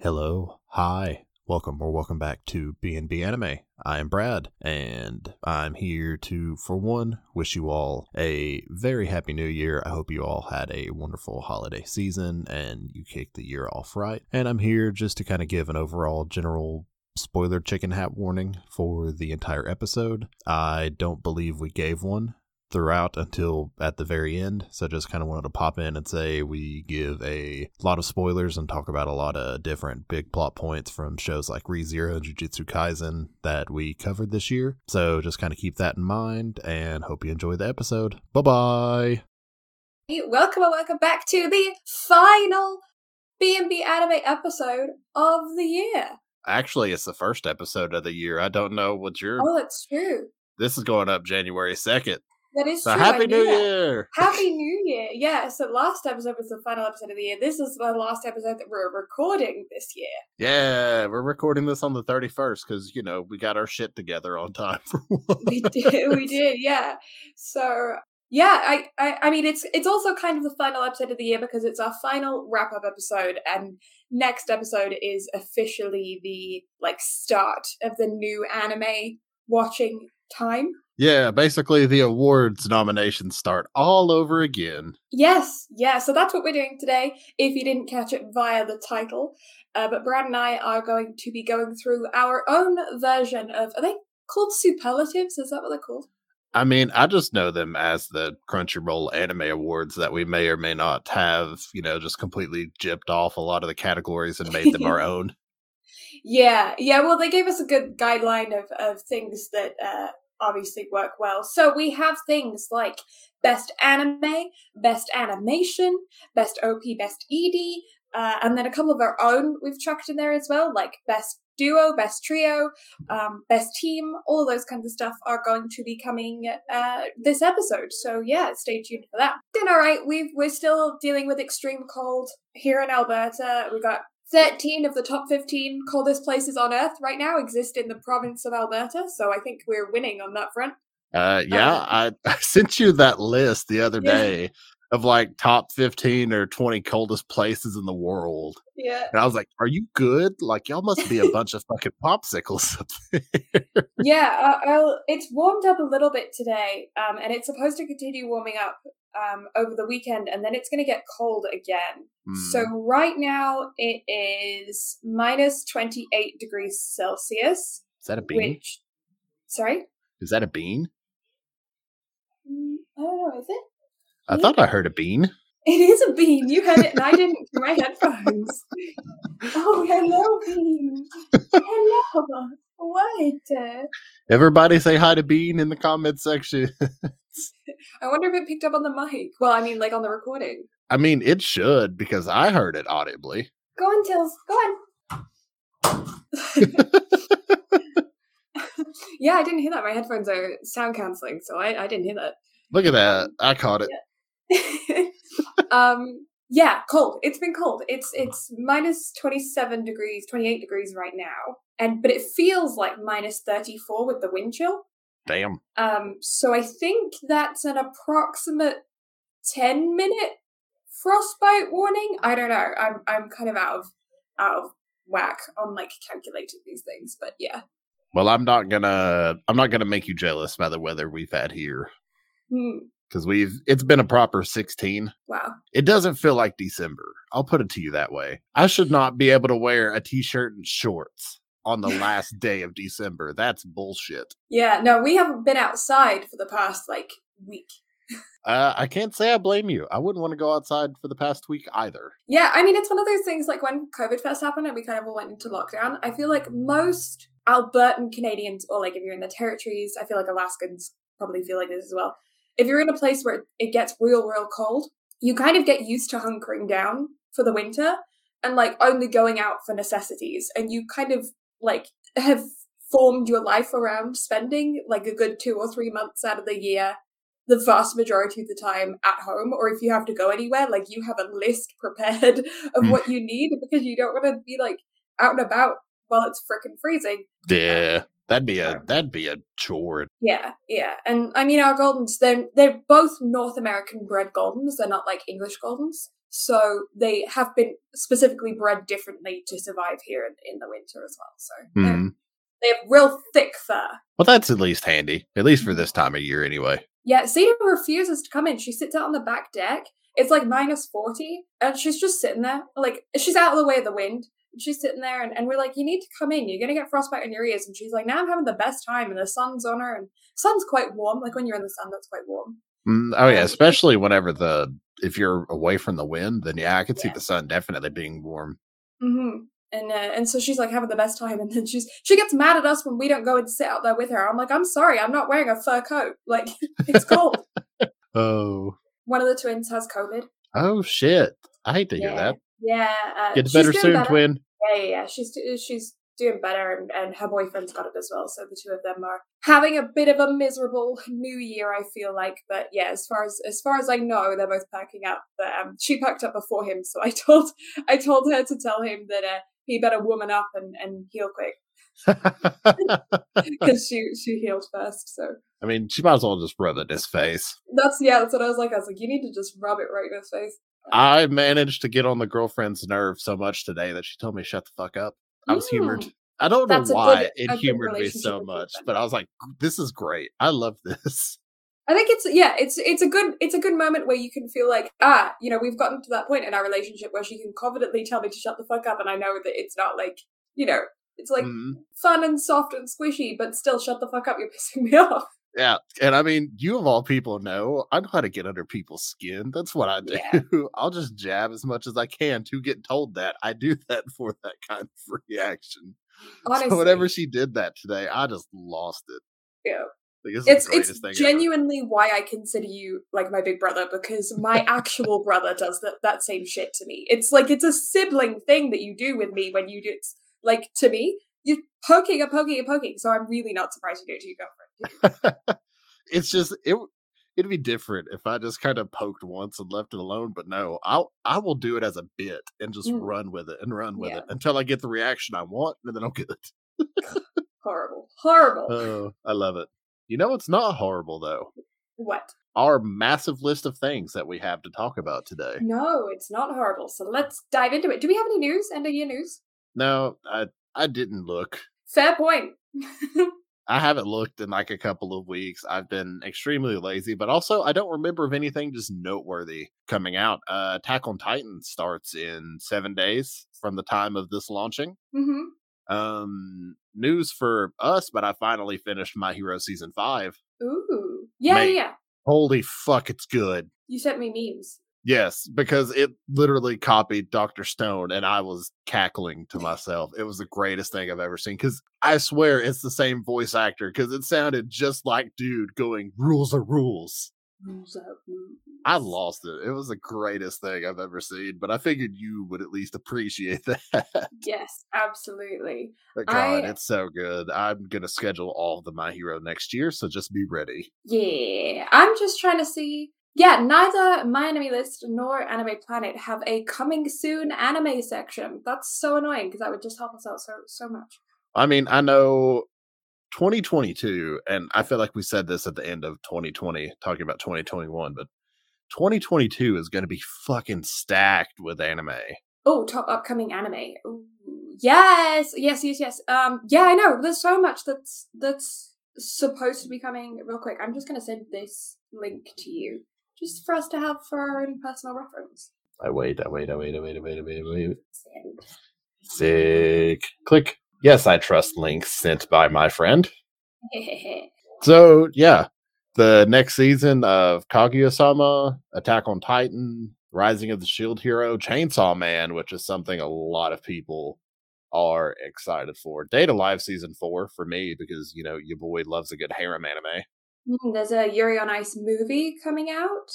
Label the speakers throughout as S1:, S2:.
S1: Hello, hi, welcome or welcome back to B&B Anime. I am Brad, and I'm here to, for one, wish you all a very happy new year. I hope you all had a wonderful holiday season and you kicked the year off right. And I'm here just to kind of give an overall general spoiler chicken hat warning for the entire episode. I don't believe we gave one throughout until at the very end. So I just kind of wanted to pop in and say we give a lot of spoilers and talk about a lot of different big plot points from shows like ReZero and Jujutsu Kaisen that we covered this year. So just kind of keep that in mind and hope you enjoy the episode. Bye bye.
S2: Welcome and welcome back to the final B&B anime episode of the year.
S1: Actually, it's the first episode of the year. I don't know what your.
S2: Oh, that's true.
S1: This is going up January 2nd.
S2: That is
S1: So
S2: true.
S1: Happy New. Year!
S2: Happy New Year. Yeah, so last episode was the final episode of the year. This is the last episode that we're recording this year.
S1: Yeah, we're recording this on the 31st because, you know, we got our shit together on time for once.
S2: We did, we did, yeah. So yeah, I, I I mean it's it's also kind of the final episode of the year because it's our final wrap up episode and next episode is officially the like start of the new anime watching time.
S1: Yeah, basically the awards nominations start all over again.
S2: Yes, yeah, so that's what we're doing today. If you didn't catch it via the title, uh, but Brad and I are going to be going through our own version of are they called superlatives? Is that what they're called?
S1: I mean, I just know them as the Crunchyroll Anime Awards that we may or may not have, you know, just completely gypped off a lot of the categories and made them our own.
S2: Yeah, yeah. Well, they gave us a good guideline of of things that uh, obviously work well. So we have things like best anime, best animation, best OP, best ED, uh, and then a couple of our own we've chucked in there as well, like best duo, best trio, um, best team. All those kinds of stuff are going to be coming uh, this episode. So yeah, stay tuned for that. Then all right, we've we're still dealing with extreme cold here in Alberta. We got 13 of the top 15 coldest places on Earth right now exist in the province of Alberta, so I think we're winning on that front.
S1: Uh, yeah, I, I sent you that list the other
S2: Yeah.
S1: day of like top 15 or 20 coldest places in the world.
S2: Yeah.
S1: And I was like, are you good? Like, y'all must be a bunch of fucking popsicles up there.
S2: Yeah, uh, it's warmed up a little bit today, um, and it's supposed to continue warming up um, over the weekend, and then it's going to get cold again.
S1: Hmm.
S2: So right now it is minus 28 degrees Celsius,
S1: Is that a bean?
S2: which, sorry?
S1: Is that a bean?
S2: Mm, I don't know, is it?
S1: I thought I heard a bean.
S2: It is a bean. You heard it, and I didn't through my headphones. oh, hello, bean. hello. What?
S1: Everybody say hi to Bean in the comment section.
S2: I wonder if it picked up on the mic. Well, I mean, like on the recording.
S1: I mean, it should because I heard it audibly.
S2: Go on, Tills. Go on. yeah, I didn't hear that. My headphones are sound canceling, so I, I didn't hear that.
S1: Look at that. I caught it.
S2: um yeah cold it's been cold it's it's minus 27 degrees 28 degrees right now and but it feels like minus 34 with the wind chill
S1: Damn.
S2: um so i think that's an approximate 10 minute frostbite warning i don't know i'm i'm kind of out of out of whack on like calculating these things but yeah
S1: Well, I'm not gonna. I'm not gonna make you jealous by the weather we've had here
S2: Hmm,
S1: because we've. It's been a proper 16.
S2: wow
S1: It doesn't feel like December. I'll put it to you that way. I should not be able to wear a t-shirt and shorts on the last day of December. That's bullshit.
S2: yeah no we haven't been outside for the past like week
S1: Uh, I can't say I blame you. I wouldn't want to go outside for the past week either.
S2: Yeah, I mean, it's one of those things like when COVID first happened and we kind of all went into lockdown. I feel like most Albertan Canadians, or like if you're in the territories, I feel like Alaskans probably feel like this as well. If you're in a place where it gets real, real cold, you kind of get used to hunkering down for the winter and like only going out for necessities. And you kind of like have formed your life around spending like a good two or three months out of the year the vast majority of the time at home, or if you have to go anywhere, like you have a list prepared of
S1: Mm.
S2: what you need because you don't want to be like out and about while it's freaking freezing.
S1: Yeah, that'd be a that'd be a chore.
S2: Yeah, yeah. And I mean our Goldens, they're they're both North American bred Goldens, they're not like English Goldens. So they have been specifically bred differently to survive here in, in the winter as well. So
S1: Mhm.
S2: they have real thick fur.
S1: Well, that's at least handy, at least for this time of year, anyway.
S2: Yeah, Zeta refuses to come in. She sits out on the back deck. It's like minus 40, and she's just sitting there. Like, she's out of the way of the wind. And she's sitting there, and, and we're like, You need to come in. You're going to get frostbite on your ears. And she's like, Now I'm having the best time, and the sun's on her, and sun's quite warm. Like, when you're in the sun, that's quite warm.
S1: Mm, oh yeah,
S2: Um,
S1: especially whenever the if you're away from the wind, then yeah, I could see
S2: Yeah.
S1: the sun definitely being warm.
S2: hmm And uh, and so she's like having the best time, and then she's she gets mad at us when we don't go and sit out there with her. I'm like, I'm sorry, I'm not wearing a fur coat. Like, it's cold.
S1: Oh,
S2: One of the twins has COVID.
S1: oh shit! I hate to hear that.
S2: yeah. Uh,
S1: Get better soon,
S2: better.
S1: twin.
S2: Yeah, yeah, yeah. She's do- she's doing better, and, and her boyfriend's got it as well. So the two of them are having a bit of a miserable New Year. I feel like, but yeah, as far as as far as I know, they're both packing up. But um, she packed up before him, so I told I told her to tell him that uh, he better woman up and and heal quick because she she healed first. So
S1: I mean, she might as well just rub it in his face.
S2: that's yeah, that's what I was like. I was like, you need to just rub it right in his face.
S1: I managed to get on the girlfriend's nerve so much today that she told me shut the fuck up. I was humored.
S2: Mm.
S1: I don't
S2: That's
S1: know why
S2: a
S1: it humored me so much, but I was like, "This is great. I love this."
S2: I think it's yeah, it's it's a good it's a good moment where you can feel like ah, you know, we've gotten to that point in our relationship where she can confidently tell me to shut the fuck up, and I know that it's not like you know, it's like
S1: Mhm.
S2: fun and soft and squishy, but still shut the fuck up, you're pissing me off.
S1: Yeah, and I mean, you of all people know I know how to get under people's skin. That's what I do.
S2: Yeah.
S1: I'll just jab as much as I can to get told that. I do that for that kind of reaction.
S2: Honestly,
S1: So whenever she did that today, I just lost it.
S2: yeah.
S1: Like,
S2: it's
S1: the
S2: it's
S1: thing ever.
S2: genuinely why I consider you like my big brother because my actual brother does that that same shit to me. It's like it's a sibling thing that you do with me when you do it's like to me. You're poking and poking and poking, so I'm really not surprised you do it to your girlfriend.
S1: it's just it. It'd be different if I just kind of poked once and left it alone, but no, I'll I will do it as a bit and just
S2: Mm.
S1: run with it and run with
S2: Yeah.
S1: it until I get the reaction I want, and then I'll get it.
S2: Horrible, horrible.
S1: Oh, I love it. You know, it's not horrible though.
S2: what?
S1: Our massive list of things that we have to talk about today.
S2: No, it's not horrible. So let's dive into it. Do we have any news? End of year news?
S1: No, I I didn't look.
S2: Fair point.
S1: I haven't looked in like a couple of weeks. I've been extremely lazy, but also I don't remember of anything just noteworthy coming out. Uh, Attack on Titan starts in seven days from the time of this launching.
S2: hmm
S1: Um, news for us, but I finally finished My Hero season five.
S2: Ooh, yeah, yeah.
S1: Holy fuck, it's good.
S2: You sent me memes.
S1: Yes, because it literally copied Dr. Stone and I was cackling to myself. It was the greatest thing I've ever seen because I swear it's the same voice actor because it sounded just like dude going, rules are rules.
S2: Rules out rules.
S1: I lost it. It was the greatest thing I've ever seen, but I figured you would at least appreciate that.
S2: Yes, absolutely.
S1: but God,
S2: I-
S1: it's so good. I'm going to schedule all of the My Hero next year, so just be ready.
S2: Yeah, I'm just trying to see. Yeah, neither My Anime List nor Anime Planet have a coming soon anime section. That's so annoying because that would just help us out so so much.
S1: I mean, I know 2022, and I feel like we said this at the end of 2020, talking about 2021, but 2022 is going to be fucking stacked with anime.
S2: Oh, top upcoming anime. Ooh, yes, yes, yes, yes. Um, yeah, I know. There's so much that's that's supposed to be coming. Real quick, I'm just gonna send this link to you, just for us to have for our own personal reference.
S1: I wait, I wait, I wait, I wait, I wait, I wait, I wait. Sick. Click. Yes, I trust links sent by my friend. So, yeah, the next season of Kaguya-sama, Attack on Titan, Rising of the Shield Hero, Chainsaw Man, which is something a lot of people are excited for. Date A Live season four for me because you know your boy loves a good harem anime.
S2: Mm, There's a Yuri on Ice movie coming out.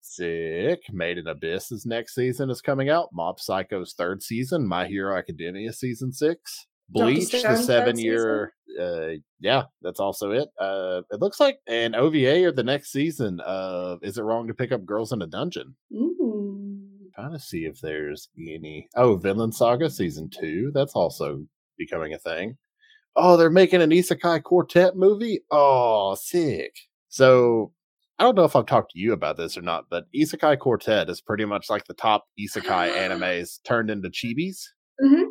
S1: Sick. Made in Abyss is next season is coming out. Mob Psycho's third season. My Hero Academia season six. Bleach, the seven year. Uh, yeah, that's also it. Uh, it looks like an OVA or the next season of Is It Wrong to Pick Up Girls in a Dungeon?
S2: Mm.
S1: Trying to see if there's any. Oh, Vinland Saga season two. That's also becoming a thing. Oh, they're making an Isekai Quartet movie. Oh, sick. So I don't know if I've talked to you about this or not, but Isekai Quartet is pretty much like the top isekai animes turned into chibis.
S2: hmm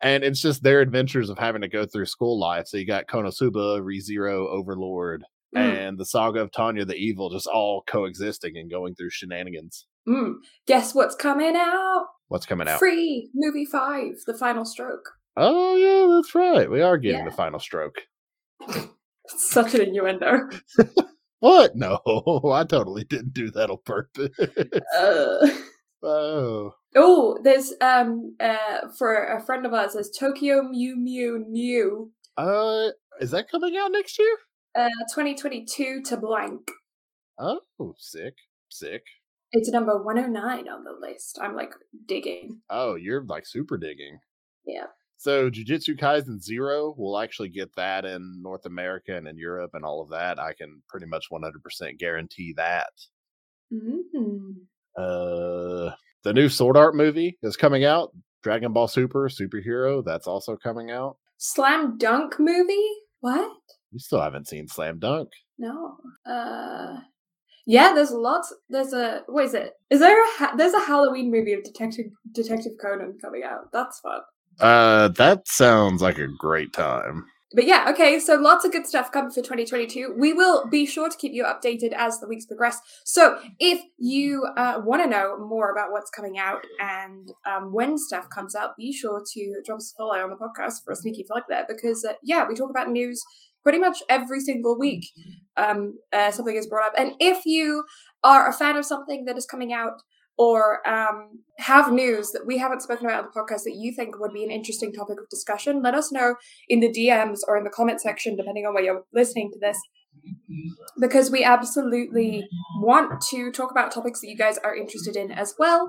S1: And it's just their adventures of having to go through school life. So you got Konosuba, ReZero, Overlord,
S2: Mm.
S1: and the saga of Tanya the Evil just all coexisting and going through shenanigans.
S2: Mm. Guess what's coming out?
S1: What's coming out?
S2: Free movie five, the final stroke.
S1: Oh, yeah, that's right. We are getting
S2: Yeah.
S1: the final stroke.
S2: Such an innuendo.
S1: What? No, I totally didn't do that on purpose.
S2: Uh.
S1: oh.
S2: Oh, there's um uh for a friend of ours, there's Tokyo Mew Mew New
S1: Uh, is that coming out next year?
S2: uh 2022 to blank.
S1: Oh, sick, sick.
S2: It's number 109 on the list. I'm like digging.
S1: Oh, you're like super digging.
S2: Yeah.
S1: So Jujutsu Kaisen Zero will actually get that in North America and in Europe and all of that. I can pretty much 100% guarantee that.
S2: Mm.
S1: Uh, the new Sword Art movie is coming out. Dragon Ball Super superhero that's also coming out.
S2: Slam Dunk movie? What?
S1: You still haven't seen Slam Dunk.
S2: No. Uh yeah, there's lots. There's a what is it? Is there a there's a Halloween movie of Detective Detective Conan coming out? That's fun.
S1: Uh, that sounds like a great time.
S2: But yeah, okay, so lots of good stuff coming for 2022. We will be sure to keep you updated as the weeks progress. So if you uh, want to know more about what's coming out and um, when stuff comes out, be sure to drop us a follow on the podcast for a sneaky plug there because, uh, yeah, we talk about news pretty much every single week. Um, uh, something is brought up. And if you are a fan of something that is coming out, or um, have news that we haven't spoken about on the podcast that you think would be an interesting topic of discussion, let us know in the DMs or in the comment section, depending on where you're listening to this. Because we absolutely want to talk about topics that you guys are interested in as well.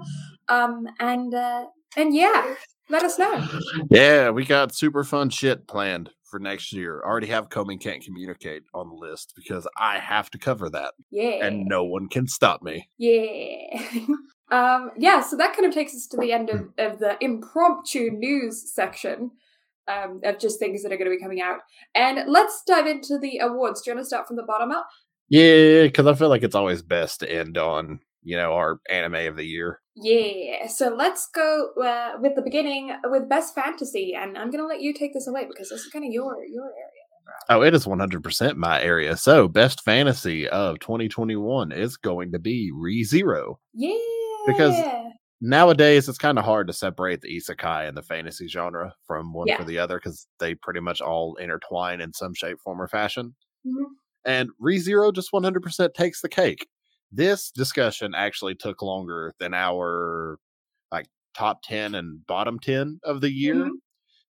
S2: Um, and uh, and yeah, let us know.
S1: Yeah, we got super fun shit planned for next year. Already have Komi Can't Communicate on the list because I have to cover that
S2: Yeah.
S1: and no one can stop me.
S2: Yeah. um, yeah, so that kind of takes us to the end of, of the impromptu news section um, of just things that are going to be coming out. And let's dive into the awards. Do you want to start from the bottom up?
S1: Yeah, because I feel like it's always best to end on, you know, our anime of the year.
S2: Yeah, so let's go uh, with the beginning with Best Fantasy. And I'm going to let you take this away because this is kind of your, your area.
S1: Oh, it is 100% my area. So, best fantasy of 2021 is going to be ReZero.
S2: Yeah.
S1: Because Nowadays, it's kind of hard to separate the isekai and the fantasy genre from one
S2: Yeah.
S1: for the other because they pretty much all intertwine in some shape, form, or fashion.
S2: Mhm.
S1: And ReZero just 100% takes the cake. This discussion actually took longer than our like top 10 and bottom 10 of the year
S2: Mhm.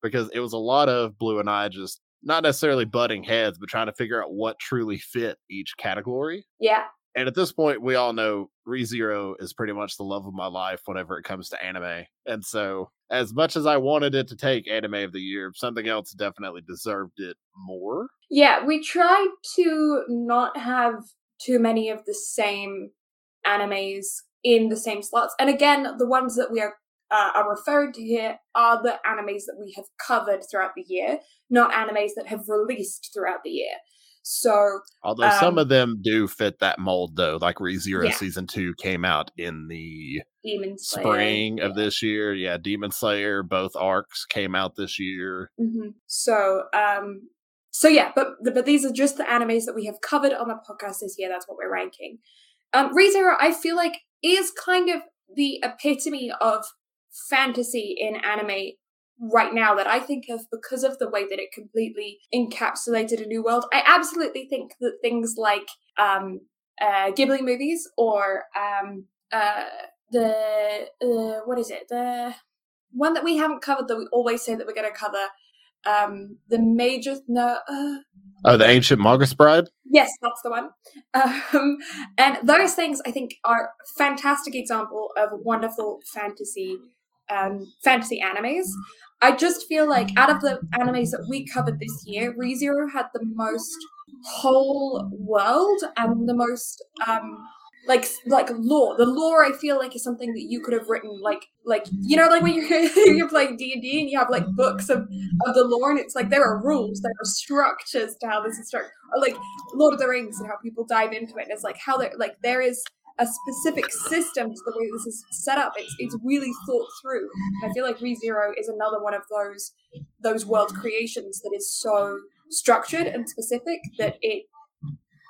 S1: because it was a lot of Blue and I just not necessarily butting heads, but trying to figure out what truly fit each category.
S2: Yeah.
S1: And at this point, we all know ReZero is pretty much the love of my life whenever it comes to anime. And so, as much as I wanted it to take anime of the year, something else definitely deserved it more.
S2: Yeah, we tried to not have too many of the same animes in the same slots. And again, the ones that we are uh, are referring to here are the animes that we have covered throughout the year, not animes that have released throughout the year. So
S1: Although some
S2: Um,
S1: of them do fit that mold, though. Like ReZero
S2: Yeah.
S1: Season 2 came out in the
S2: Demon Slayer,
S1: spring of this year. Yeah, Demon Slayer, both arcs came out this year.
S2: hmm So, um, so yeah, but but these are just the animes that we have covered on the podcast this year. That's what we're ranking. Um, ReZero, I feel like, is kind of the epitome of fantasy in anime right now that I think of because of the way that it completely encapsulated a new world. I absolutely think that things like um, uh, Ghibli movies or um, uh, the uh, what is it the one that we haven't covered that we always say that we're going to cover um the major no uh,
S1: Oh, the Ancient Magus Bride?
S2: yes that's the one um and those things i think are fantastic example of wonderful fantasy um fantasy animes i just feel like out of the animes that we covered this year rezero had the most whole world and the most um like like lore. The lore I feel like is something that you could have written like like you know like when you're you're playing D and D and you have like books of of the lore and it's like there are rules, there are structures to how this is structured. Like Lord of the Rings and how people dive into it. And it's like how there like there is a specific system to the way this is set up. It's it's really thought through. I feel like ReZero is another one of those those world creations that is so structured and specific that it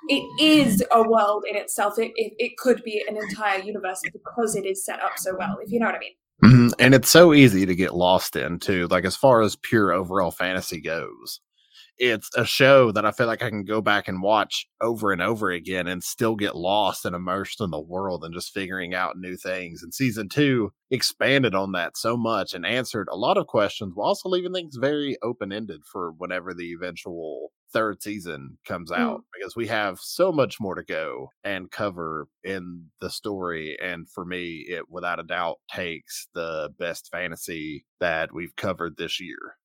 S2: it is a world in itself. It, it, it could be an entire universe because it is set up so well, if you know what I mean.
S1: Mm-hmm. And it's so easy to get lost in, too. Like, as far as pure overall fantasy goes, it's a show that I feel like I can go back and watch over and over again and still get lost and immersed in the world and just figuring out new things. And season two expanded on that so much and answered a lot of questions while also leaving things very open ended for whenever the eventual third season comes out mm. because we have so much more to go and cover in the story. And for me, it without a doubt takes the best fantasy that we've covered this year.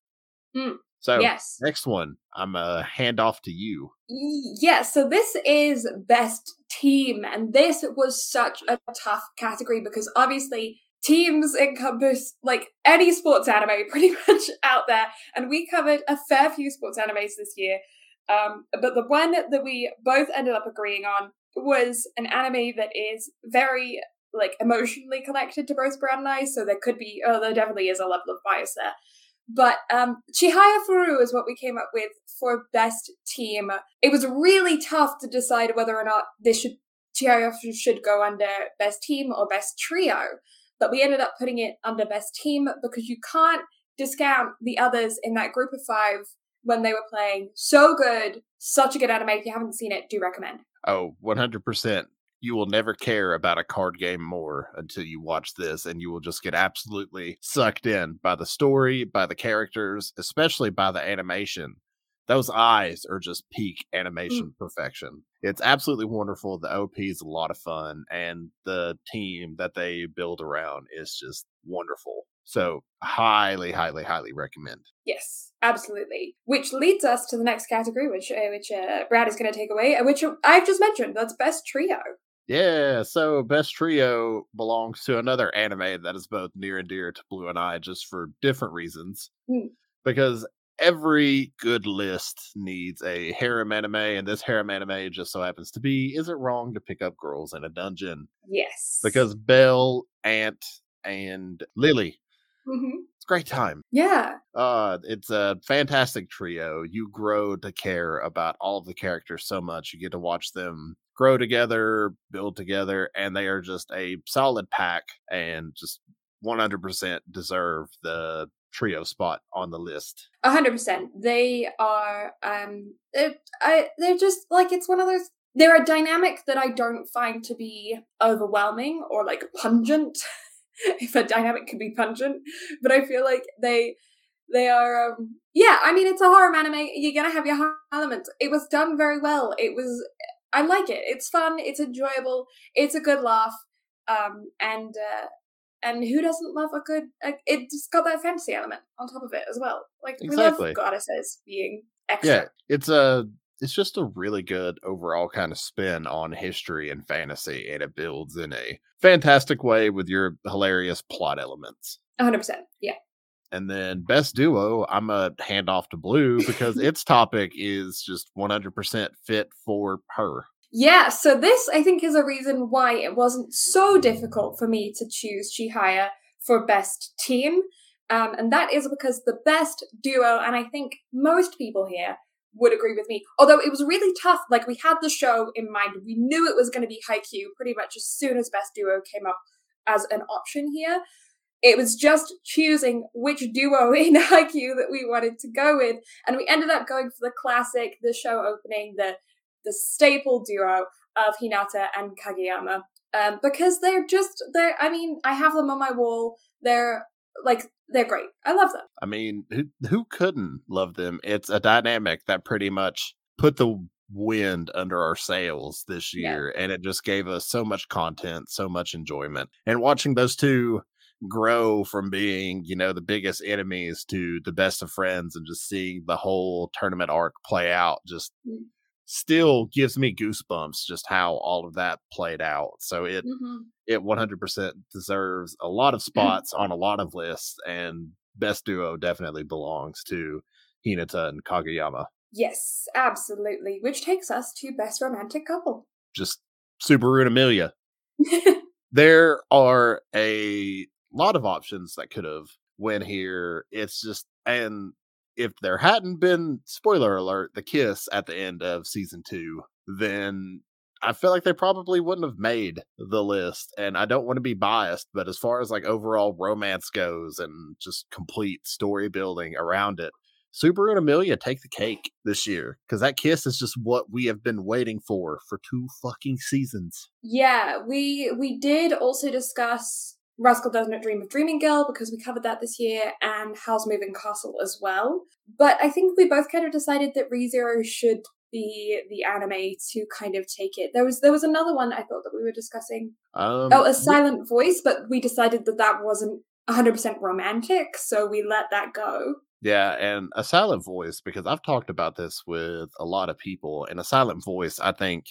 S2: Mm.
S1: So
S2: yes.
S1: next one, I'm a hand off to you.
S2: Yeah, so this is best team, and this was such a tough category because obviously teams encompass like any sports anime pretty much out there, and we covered a fair few sports animes this year. Um, but the one that we both ended up agreeing on was an anime that is very like emotionally connected to both Brad and I, so there could be, oh, there definitely is a level of bias there. But um, Chihayafuru is what we came up with for best team. It was really tough to decide whether or not this should Chihaya should go under best team or best trio. But we ended up putting it under best team because you can't discount the others in that group of five when they were playing. So good, such a good anime. If you haven't seen it, do recommend.
S1: Oh, 100% you will never care about a card game more until you watch this and you will just get absolutely sucked in by the story by the characters especially by the animation. Those eyes are just peak animation mm. perfection. It's absolutely wonderful the op is a lot of fun and the team that they build around is just wonderful. So highly highly highly recommend.
S2: Yes absolutely which leads us to the next category which uh, which uh, brad is going to take away uh, which i've just mentioned that's best trio
S1: yeah, so Best Trio belongs to another anime that is both near and dear to Blue and I, just for different reasons.
S2: Mm.
S1: Because every good list needs a harem anime, and this harem anime just so happens to be Is It Wrong to Pick Up Girls in a Dungeon?
S2: Yes.
S1: Because Bell, Ant, and Lily.
S2: Mm-hmm.
S1: It's a great time.
S2: Yeah.
S1: Uh, it's a fantastic trio. You grow to care about all of the characters so much. You get to watch them grow together, build together, and they are just a solid pack and just 100% deserve the trio spot on the list.
S2: A hundred percent. They are um they're, I, they're just like it's one of those they're a dynamic that I don't find to be overwhelming or like pungent. if a dynamic can be pungent, but I feel like they they are um yeah, I mean it's a harem anime. You're gonna have your harem elements. It was done very well. It was I like it. It's fun. It's enjoyable. It's a good laugh. Um, and uh, and who doesn't love a good? Uh, it's got that fantasy element on top of it as well. Like
S1: exactly.
S2: we love goddesses being extra.
S1: Yeah, it's a it's just a really good overall kind of spin on history and fantasy, and it builds in a fantastic way with your hilarious plot elements.
S2: 100%. Yeah.
S1: And then best duo, I'm a hand off to Blue because its topic is just 100% fit for her.
S2: Yeah, so this I think is a reason why it wasn't so difficult for me to choose Chihaya for best team. Um, and that is because the best duo, and I think most people here would agree with me, although it was really tough. Like, we had the show in mind, we knew it was going to be Haikyuu pretty much as soon as best duo came up as an option here. It was just choosing which duo in Haikyuu that we wanted to go with, and we ended up going for the classic, the show opening, the the staple duo of Hinata and Kageyama, um, because they're just they're. I mean, I have them on my wall. They're like they're great. I love them.
S1: I mean, who who couldn't love them? It's a dynamic that pretty much put the wind under our sails this year yeah. and it just gave us so much content so much enjoyment and watching those two grow from being, you know, the biggest enemies to the best of friends and just seeing the whole tournament arc play out just mm. still gives me goosebumps just how all of that played out. So it
S2: Mhm.
S1: it 100% deserves a lot of spots on a lot of lists, and best duo definitely belongs to Hinata and Kageyama.
S2: Yes, absolutely. Which takes us to best romantic couple.
S1: Just Subaru and Emilia. there are a lot of options that could have went here. It's just and if there hadn't been spoiler alert the kiss at the end of season 2, then I feel like they probably wouldn't have made the list and I don't want to be biased, but as far as like overall romance goes and just complete story building around it, Subaru and Emilia take the cake this year because that kiss is just what we have been waiting for for two fucking seasons.
S2: yeah, we we did also discuss Rascal Does Not Dream of Dreaming Girl because we covered that this year, and Howl's Moving Castle as well. But I think we both kind of decided that ReZero should be the anime to kind of take it. There was there was another one I thought that we were discussing.
S1: Um,
S2: Oh, a silent voice, but we decided that that wasn't 100% romantic, so we let that go.
S1: Yeah, and a silent voice, because I've talked about this with a lot of people, and a silent voice, I think,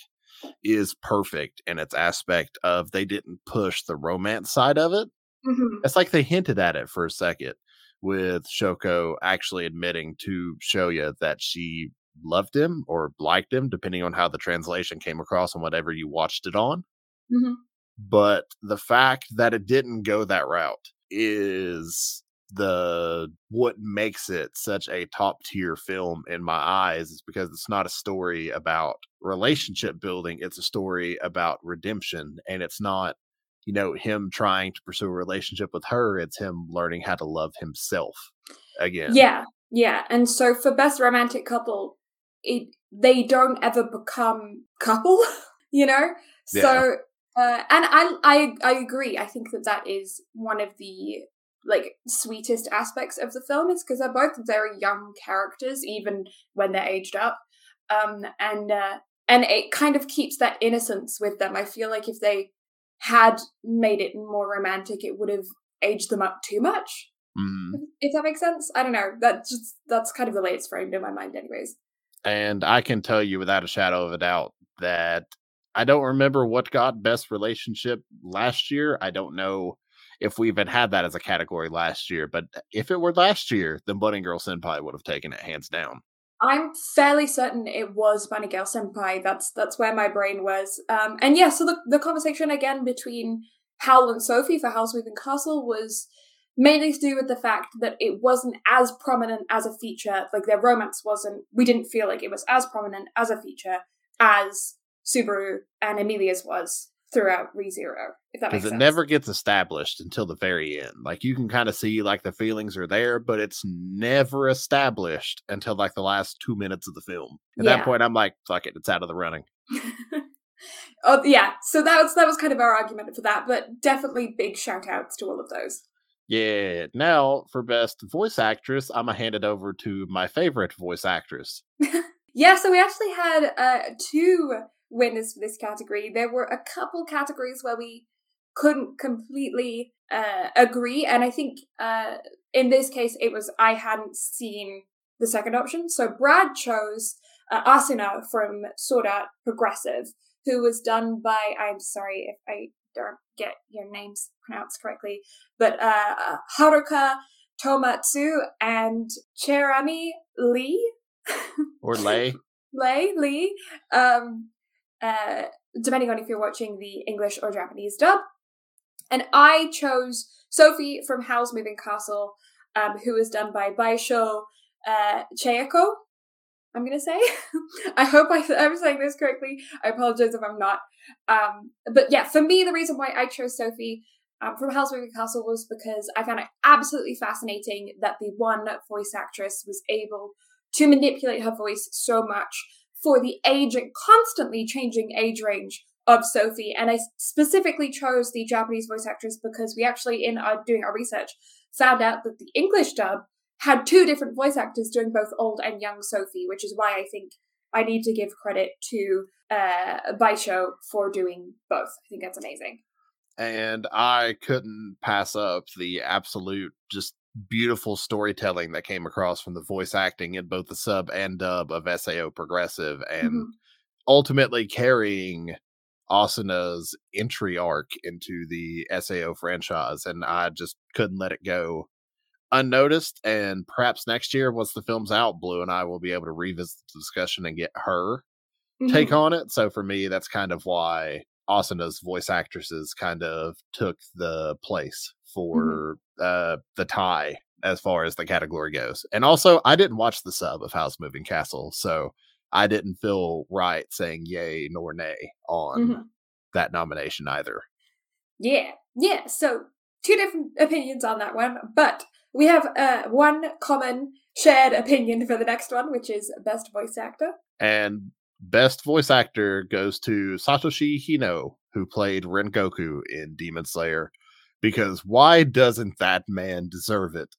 S1: is perfect in its aspect of they didn't push the romance side of it.
S2: hmm
S1: It's like they hinted at it for a second with Shoko actually admitting to Shoya that she loved him or liked him, depending on how the translation came across and whatever you watched it on.
S2: hmm
S1: But the fact that it didn't go that route is the what makes it such a top tier film in my eyes is because it's not a story about relationship building it's a story about redemption and it's not you know him trying to pursue a relationship with her it's him learning how to love himself again
S2: Yeah, yeah. And so for best romantic couple, it they don't ever become couple, you know.
S1: Yeah.
S2: So uh, and I I I agree. I think that that is one of the like sweetest aspects of the film is because they're both very young characters, even when they're aged up. Um, and uh, and it kind of keeps that innocence with them. I feel like if they had made it more romantic, it would have aged them up too much
S1: Mhm.
S2: if that makes sense. I don't know. That just that's kind of the way it's framed in my mind, anyways.
S1: and i can tell you without a shadow of a doubt that i don't remember what got best relationship last year i don't know if we even had that as a category last year but if it were last year then bunny girl senpai would have taken it hands down
S2: I'm fairly certain it was Bunny Girl Senpai. That's that's where my brain was. Um, and yeah, so the the conversation again between Howl and Sophie for Howl's Moving Castle was mainly to do with the fact that it wasn't as prominent as a feature. Like their romance wasn't. We didn't feel like it was as prominent as a feature as Subaru and Emilia's was throughout ReZero. If that makes
S1: because it
S2: sense.
S1: never gets established until the very end like you can kind of see like the feelings are there but it's never established until like the last two minutes of the film at
S2: Yeah.
S1: that point i'm like fuck it it's out of the running
S2: oh yeah, so that was that was kind of our argument for that, but definitely big shout outs to all of those.
S1: yeah now for best voice actress i'm gonna hand it over to my favorite voice actress
S2: Yeah, so we actually had uh, two winners for this category. There were a couple categories where we couldn't completely uh, agree, and I think uh, in this case it was I hadn't seen the second option. So Brad chose uh, Asuna from Sword Art Progressive, who was done by I'm sorry if I don't get your names pronounced correctly, but uh, uh, Haruka Tomatsu and Cherami Leigh.
S1: or lay
S2: Lei Lee, um, uh, depending on if you're watching the English or Japanese dub. And I chose Sophie from Howl's Moving Castle, um, who was done by Baisho uh, Chayako. I'm gonna say. I hope I, I'm saying this correctly. I apologize if I'm not. Um, but yeah, for me, the reason why I chose Sophie um, from Howl's Moving Castle was because I found it absolutely fascinating that the one voice actress was able to manipulate her voice so much for the age and constantly changing age range of Sophie. And I specifically chose the Japanese voice actress because we actually, in our doing our research, found out that the English dub had two different voice actors doing both old and young Sophie, which is why I think I need to give credit to uh, Baisho for doing both. I think that's amazing.
S1: and I couldn't pass up the absolute just beautiful storytelling that came across from the voice acting in both the sub and dub of SAO Progressive and
S2: Mhm.
S1: ultimately carrying Asuna's entry arc into the SAO franchise, and I just couldn't let it go unnoticed. And perhaps next year, once the film's out, Blue and I will be able to revisit the discussion and get her mm-hmm. take on it. So for me, that's kind of why Asuna's voice actresses kind of took the place mm-hmm. for mm-hmm. Uh, the tie as far as the category goes. And also, I didn't watch the sub of Howl's Moving Castle, so I didn't feel right saying yay nor nay on mm-hmm. that nomination either.
S2: Yeah, yeah. So two different opinions on that one, but we have uh, one common shared opinion for the next one, which is best voice actor.
S1: And best voice actor goes to Satoshi Hino, who played Rengoku in Demon Slayer. Because why doesn't that man deserve it?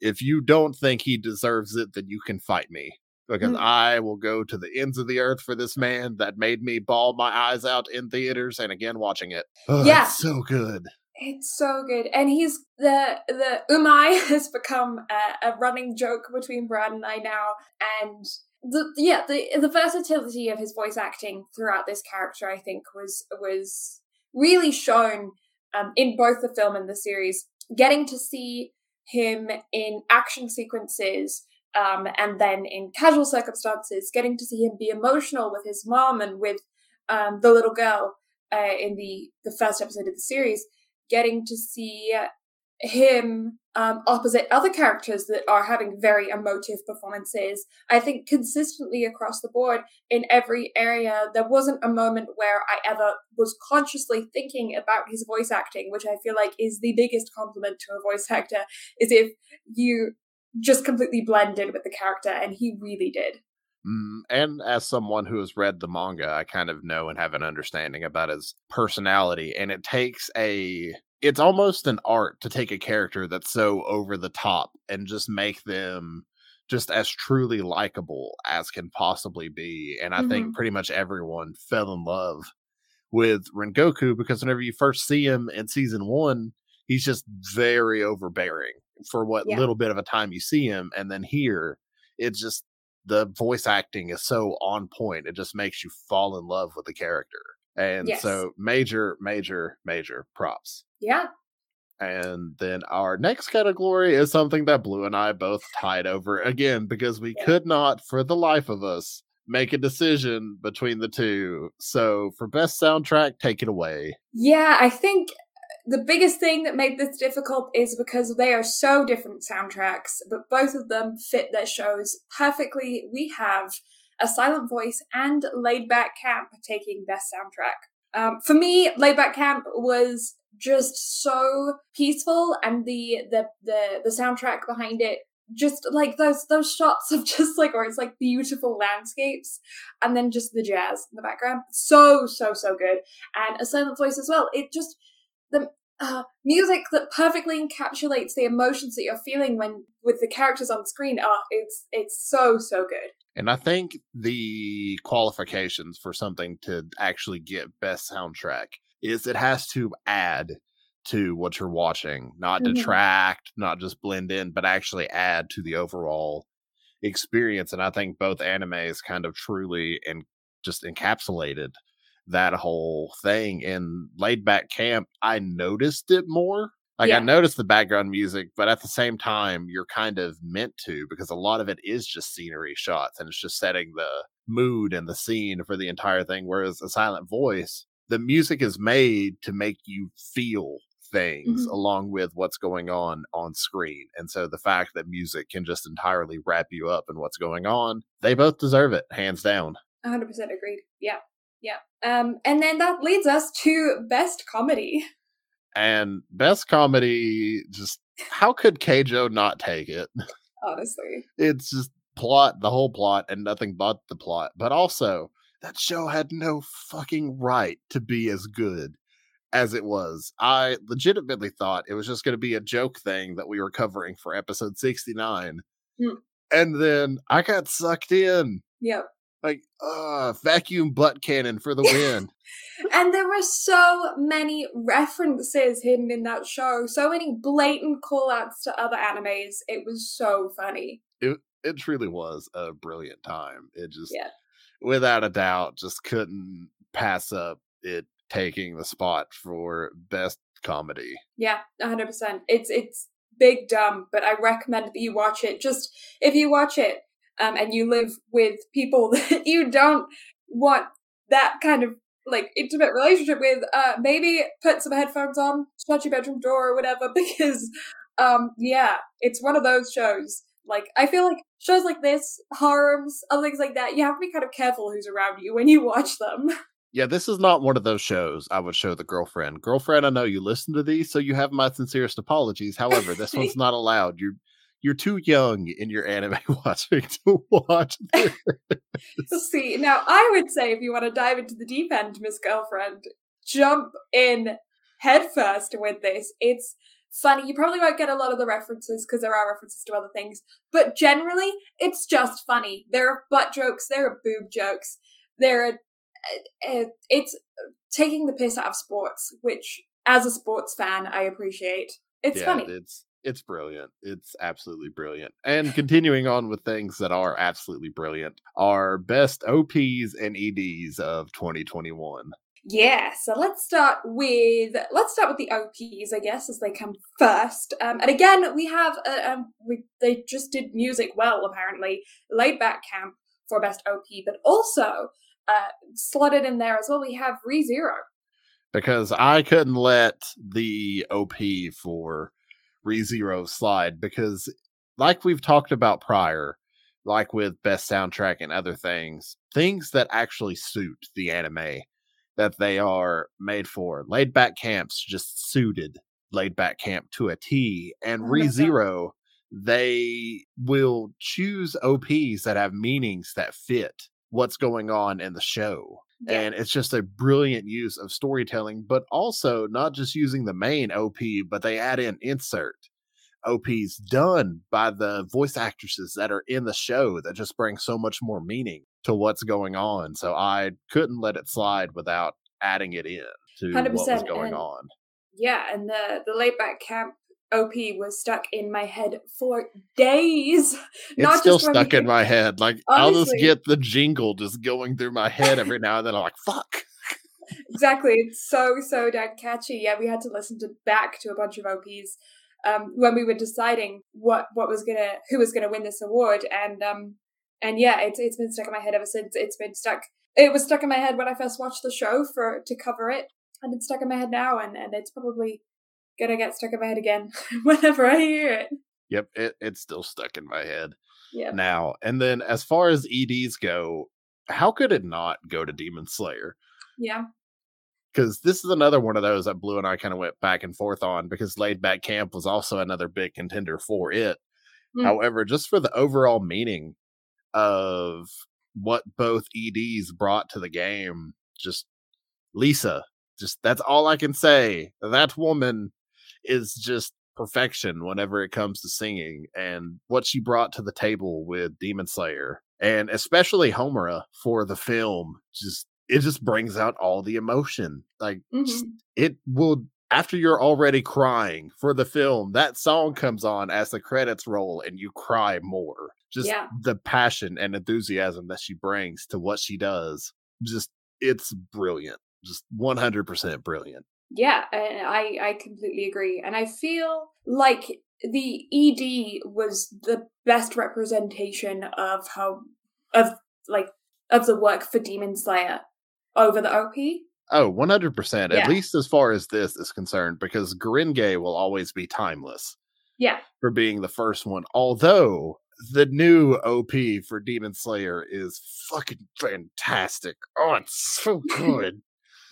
S1: If you don't think he deserves it, then you can fight me because mm. I will go to the ends of the earth for this man that made me bawl my eyes out in theaters and again watching it. Oh, yeah, so good.
S2: It's so good, and he's the the umai has become a, a running joke between Brad and I now, and the yeah the the versatility of his voice acting throughout this character I think was was really shown um, in both the film and the series. Getting to see him in action sequences um, and then in casual circumstances, getting to see him be emotional with his mom and with um, the little girl uh, in the the first episode of the series, getting to see him um, opposite other characters that are having very emotive performances. I think consistently across the board in every area, there wasn't a moment where I ever was consciously thinking about his voice acting, which I feel like is the biggest compliment to a voice actor, is if you just completely blended with the character, and he really did.
S1: Mm, and as someone who has read the manga, I kind of know and have an understanding about his personality. And it takes a, it's almost an art to take a character that's so over the top and just make them just as truly likable as can possibly be. And I mm-hmm. think pretty much everyone fell in love with Rengoku because whenever you first see him in season one, he's just very overbearing for what yeah. little bit of a time you see him. And then here, it's just the voice acting is so on point. It just makes you fall in love with the character. And yes. so major, major, major props.
S2: Yeah.
S1: And then our next category is something that Blue and I both tied over again because we yeah. could not, for the life of us, make a decision between the two. So for best soundtrack, take it away.
S2: Yeah, I think the biggest thing that made this difficult is because they are so different soundtracks, but both of them fit their shows perfectly. We have a silent voice and laid back camp taking best soundtrack. Um, for me, laid back camp was just so peaceful, and the the the the soundtrack behind it just like those those shots of just like or it's like beautiful landscapes and then just the jazz in the background so so so good and a silent voice as well it just the uh, music that perfectly encapsulates the emotions that you're feeling when with the characters on screen. Oh, it's it's so so good.
S1: And I think the qualifications for something to actually get best soundtrack is it has to add to what you're watching, not mm-hmm. detract, not just blend in, but actually add to the overall experience. And I think both animes kind of truly and just encapsulated that whole thing in laid back camp i noticed it more like yeah. i noticed the background music but at the same time you're kind of meant to because a lot of it is just scenery shots and it's just setting the mood and the scene for the entire thing whereas a silent voice the music is made to make you feel things mm-hmm. along with what's going on on screen. And so the fact that music can just entirely wrap you up in what's going on, they both deserve it, hands down.
S2: 100% agreed. Yeah. Yeah. Um, and then that leads us to best comedy.
S1: And best comedy, just how could Keijo not take it?
S2: Honestly,
S1: it's just plot, the whole plot, and nothing but the plot. But also, that show had no fucking right to be as good as it was. I legitimately thought it was just going to be a joke thing that we were covering for episode 69. Mm. And then I got sucked in.
S2: Yep
S1: like uh vacuum butt cannon for the win
S2: and there were so many references hidden in that show so many blatant call-outs to other animes it was so funny
S1: it it truly was a brilliant time it just
S2: yeah
S1: without a doubt, just couldn't pass up it taking the spot for best comedy.
S2: Yeah, 100%. It's it's big dumb, but I recommend that you watch it. Just if you watch it um, and you live with people that you don't want that kind of like intimate relationship with, uh, maybe put some headphones on, shut your bedroom door or whatever, because um, yeah, it's one of those shows. Like I feel like shows like this, harems, other things like that, you have to be kind of careful who's around you when you watch them.
S1: Yeah, this is not one of those shows I would show the girlfriend. Girlfriend, I know you listen to these, so you have my sincerest apologies. However, this one's not allowed. You're you're too young in your anime watching to watch this.
S2: See, now I would say if you want to dive into the deep end, Miss Girlfriend, jump in headfirst with this. It's funny. You probably won't get a lot of the references because there are references to other things, but generally, it's just funny. There are butt jokes, there are boob jokes, there are uh, it's taking the piss out of sports, which as a sports fan, I appreciate. It's
S1: yeah,
S2: funny.
S1: It's it's brilliant. It's absolutely brilliant. And continuing on with things that are absolutely brilliant, our best OPs and EDs of 2021.
S2: Yeah, so let's start with let's start with the OPs, I guess, as they come first. Um, and again, we have uh, um, we they just did music well, apparently. Laid Back Camp for best OP, but also uh, slotted in there as well, we have ReZero.
S1: Because I couldn't let the OP for ReZero slide because, like we've talked about prior, like with best soundtrack and other things, things that actually suit the anime that they are made for. Laid back camps just suited laid back camp to a T, and ReZero they will choose OPs that have meanings that fit what's going on in the show. Yeah. And it's just a brilliant use of storytelling, but also not just using the main OP, but they add in insert OPs done by the voice actresses that are in the show that just bring so much more meaning to what's going on. So I couldn't let it slide without adding it in to 100%. what was going
S2: and,
S1: on.
S2: Yeah, and the the laid back camp OP was stuck in my head for days.
S1: It's Not still stuck in my head. Like Honestly. I'll just get the jingle just going through my head every now and then. I'm like, fuck.
S2: exactly. It's so so damn catchy. Yeah, we had to listen to back to a bunch of OPs um, when we were deciding what what was gonna who was gonna win this award, and um and yeah, it's it's been stuck in my head ever since. It's been stuck. It was stuck in my head when I first watched the show for to cover it, and it's stuck in my head now, and and it's probably gonna get stuck in my head again whenever I hear it.
S1: Yep, it, it's still stuck in my head.
S2: Yeah.
S1: Now and then, as far as EDs go, how could it not go to Demon Slayer?
S2: Yeah.
S1: Because this is another one of those that Blue and I kind of went back and forth on because Laid Back Camp was also another big contender for it. Mm. However, just for the overall meaning of what both EDs brought to the game, just Lisa, just that's all I can say. That woman is just perfection whenever it comes to singing and what she brought to the table with Demon Slayer and especially Homura for the film just it just brings out all the emotion like mm-hmm. it will after you're already crying for the film that song comes on as the credits roll and you cry more just yeah. the passion and enthusiasm that she brings to what she does just it's brilliant just 100% brilliant
S2: yeah, I I completely agree, and I feel like the ED was the best representation of how of like of the work for Demon Slayer over the OP.
S1: Oh, 100%. Yeah. At least as far as this is concerned, because Gurenge will always be timeless.
S2: Yeah.
S1: For being the first one. Although the new OP for Demon Slayer is fucking fantastic. Oh, it's so good.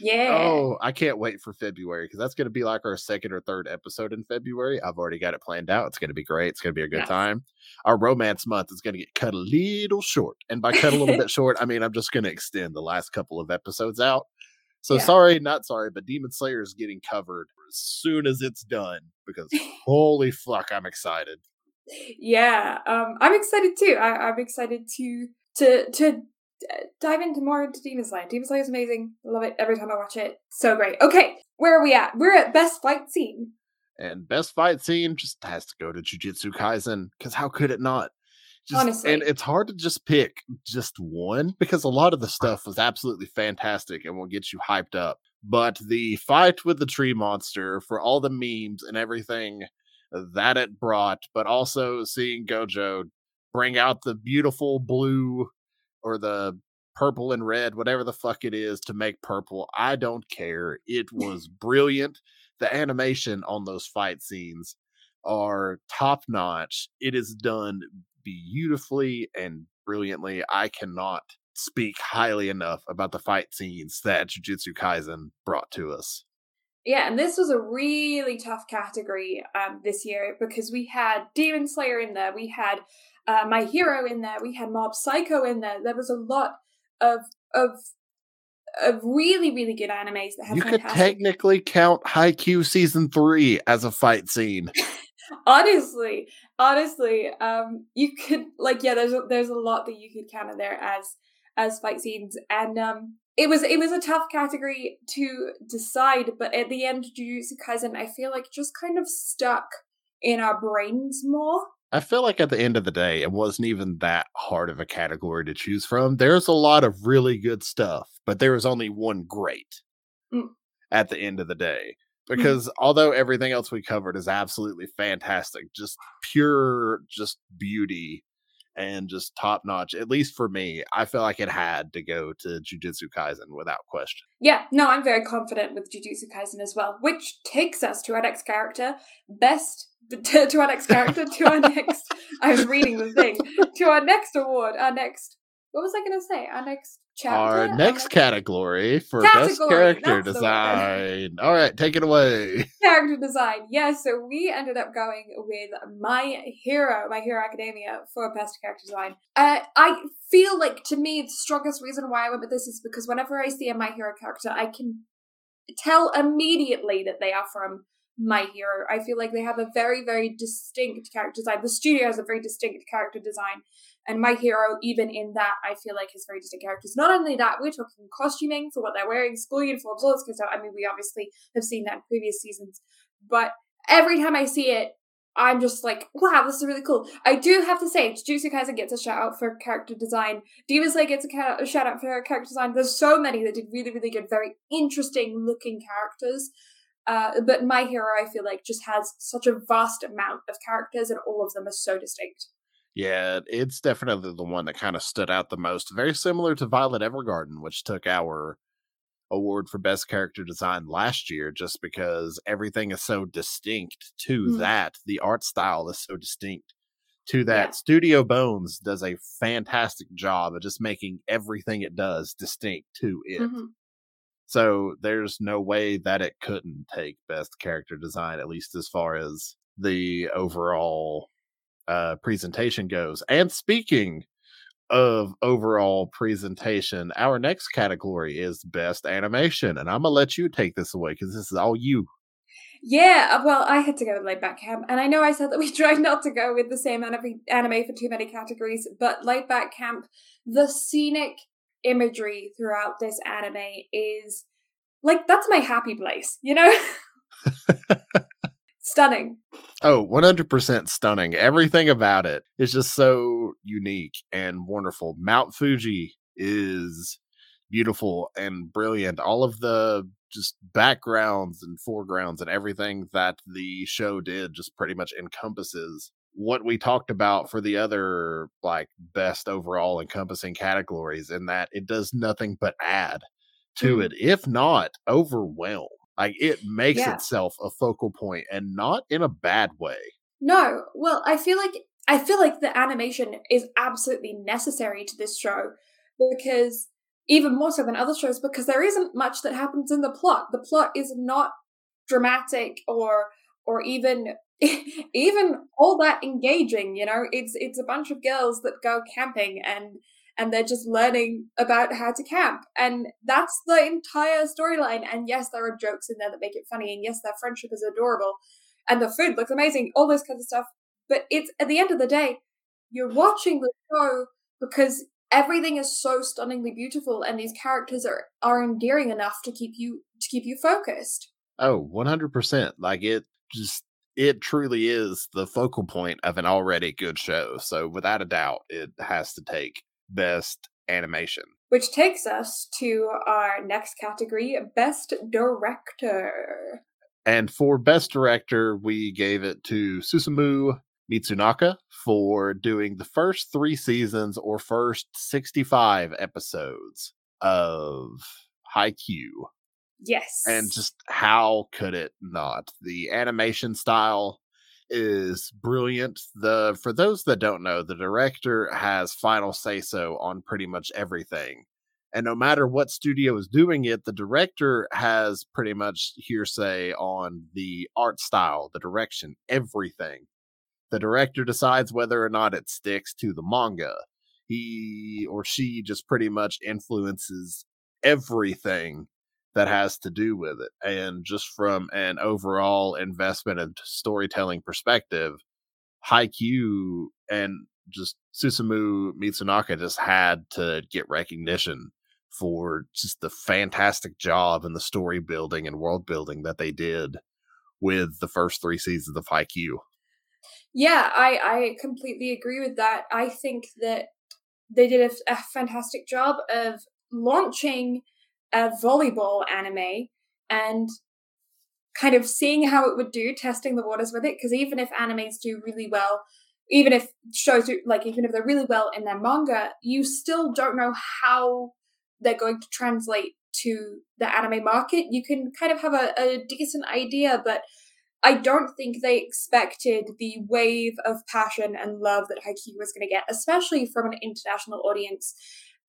S2: Yeah.
S1: Oh, I can't wait for February because that's going to be like our second or third episode in February. I've already got it planned out. It's going to be great. It's going to be a good yes. time. Our romance month is going to get cut a little short. And by cut a little bit short, I mean I'm just going to extend the last couple of episodes out. So yeah. sorry, not sorry, but Demon Slayer is getting covered as soon as it's done because holy fuck, I'm excited.
S2: Yeah, um, I'm excited too. I, I'm excited to to to dive into more into Demon Slayer. Demon Slayer is amazing. I love it every time I watch it. So great. Okay, where are we at? We're at best fight scene.
S1: And best fight scene just has to go to Jujutsu Kaisen because how could it not? Just,
S2: Honestly.
S1: and it's hard to just pick just one because a lot of the stuff was absolutely fantastic and will get you hyped up. But the fight with the tree monster for all the memes and everything that it brought, but also seeing Gojo bring out the beautiful blue or the purple and red, whatever the fuck it is, to make purple. I don't care. It was brilliant. The animation on those fight scenes are top notch. It is done beautifully and brilliantly. I cannot speak highly enough about the fight scenes that Jujutsu Kaisen brought to us.
S2: Yeah, and this was a really tough category um, this year because we had Demon Slayer in there, we had uh, My Hero in there, we had Mob Psycho in there. There was a lot of of of really really good animes that have
S1: You could technically count Haikyuu season three as a fight scene.
S2: honestly honestly um you could like yeah there's a, there's a lot that you could count in there as as fight scenes and um it was it was a tough category to decide but at the end Jujutsu Kaisen I feel like just kind of stuck in our brains more
S1: I feel like at the end of the day, it wasn't even that hard of a category to choose from. There's a lot of really good stuff, but there was only one great
S2: Mm.
S1: at the end of the day. Because although everything else we covered is absolutely fantastic, just pure, just beauty and just top notch, at least for me, I feel like it had to go to Jujutsu Kaisen without question.
S2: yeah no I'm very confident with Jujutsu Kaisen as well which takes us to our next character best to, to our next character to our next I was reading the thing to our next award our next what was I going to say our next chapter
S1: Our
S2: Our
S1: next category for best character
S2: that's
S1: design. All right, take it away.
S2: character design. Yeah, so we ended up going with My Hero, My Hero Academia for best character design. Uh, I feel like to me the strongest reason why I went with this is because whenever I see a My Hero character, I can tell immediately that they are from My Hero. I feel like they have a very, very distinct character design. The studio has a very distinct character design. And My Hero, even in that, I feel like has very distinct characters. Not only that, we're talking costuming for what they're wearing, school uniforms, all this kind of stuff. I mean, we obviously have seen that in previous seasons. But every time I see it, I'm just like, wow, this is really cool. I do have to say, Jujutsu Kaisen gets a shout out for character design. Demon Slayer gets a shout out for character design. There's so many that did really, really good, very interesting looking characters. Uh, but My Hero, I feel like, just has such a vast amount of characters, and all of them are so distinct.
S1: Yeah, it's definitely the one that kind of stood out the most. Very similar to Violet Evergarden, which took our award for best character design last year, just because everything is so distinct to
S2: Mhm.
S1: that. The art style is so distinct to that.
S2: Yeah.
S1: Studio Bones does a fantastic job of just making everything it does distinct to it.
S2: Mhm.
S1: So there's no way that it couldn't take best character design, at least as far as the overall uh, presentation goes. And speaking of overall presentation, our next category is best animation. And I'm going to let you take this away because this is all you.
S2: Yeah, uh, well, I had to go with Laid Back Camp, and I know I said that we tried not to go with the same anime for too many categories, but Laid Back Camp, the scenic imagery throughout this anime is like that's my happy place, you know? Stunning.
S1: Oh, 100% stunning. Everything about it is just so unique and wonderful. Mount Fuji is beautiful and brilliant. All of the just backgrounds and foregrounds and everything that the show did just pretty much encompasses what we talked about for the other like best overall encompassing categories in that it does nothing but add to
S2: Mhm.
S1: it if not overwhelm like it makes
S2: Yeah.
S1: itself a focal point and not in a bad way
S2: No, well, I feel like I feel like the animation is absolutely necessary to this show because even more so than other shows because there isn't much that happens in the plot. The plot is not dramatic or or even even all that engaging, you know. It's it's a bunch of girls that go camping and and they're just learning about how to camp. And that's the entire storyline. And yes, there are jokes in there that make it funny and yes, their friendship is adorable and the food looks amazing, all this kind of stuff. But it's at the end of the day, you're watching the show because everything is so stunningly beautiful and these characters are, are endearing enough to keep you to keep you focused.
S1: oh 100% like it just it truly is the focal point of an already good show. So without a doubt, it has to take best animation.
S2: Which takes us to our next category, best director.
S1: And for best director, we gave it to Susumu Mitsunaka for doing the first three seasons or first 65 episodes of Haikyuu.
S2: Yes.
S1: And just how could it not? The animation style is brilliant. The for those that don't know, the director has final say so on pretty much everything. And no matter what studio is doing it, the director has pretty much hearsay on the art style, the direction, everything. The director decides whether or not it sticks to the manga. He or she just pretty much influences everything that has to do with it. And just from an overall investment and storytelling perspective, Haikyuu and just Susumu Mitsunaka just had to get recognition for just the fantastic job and the story building and world building that they did with the first three seasons of Haikyuu.
S2: Yeah, I I completely agree with that. I think that they did a, a fantastic job of launching a volleyball anime and kind of seeing how it would do, testing the waters with it. Because even if animes do really well, even if shows do, like even if they're really well in their manga, you still don't know how they're going to translate to the anime market. You can kind of have a, a decent idea, but I don't think they expected the wave of passion and love that Haikyuu was going to get, especially from an international audience.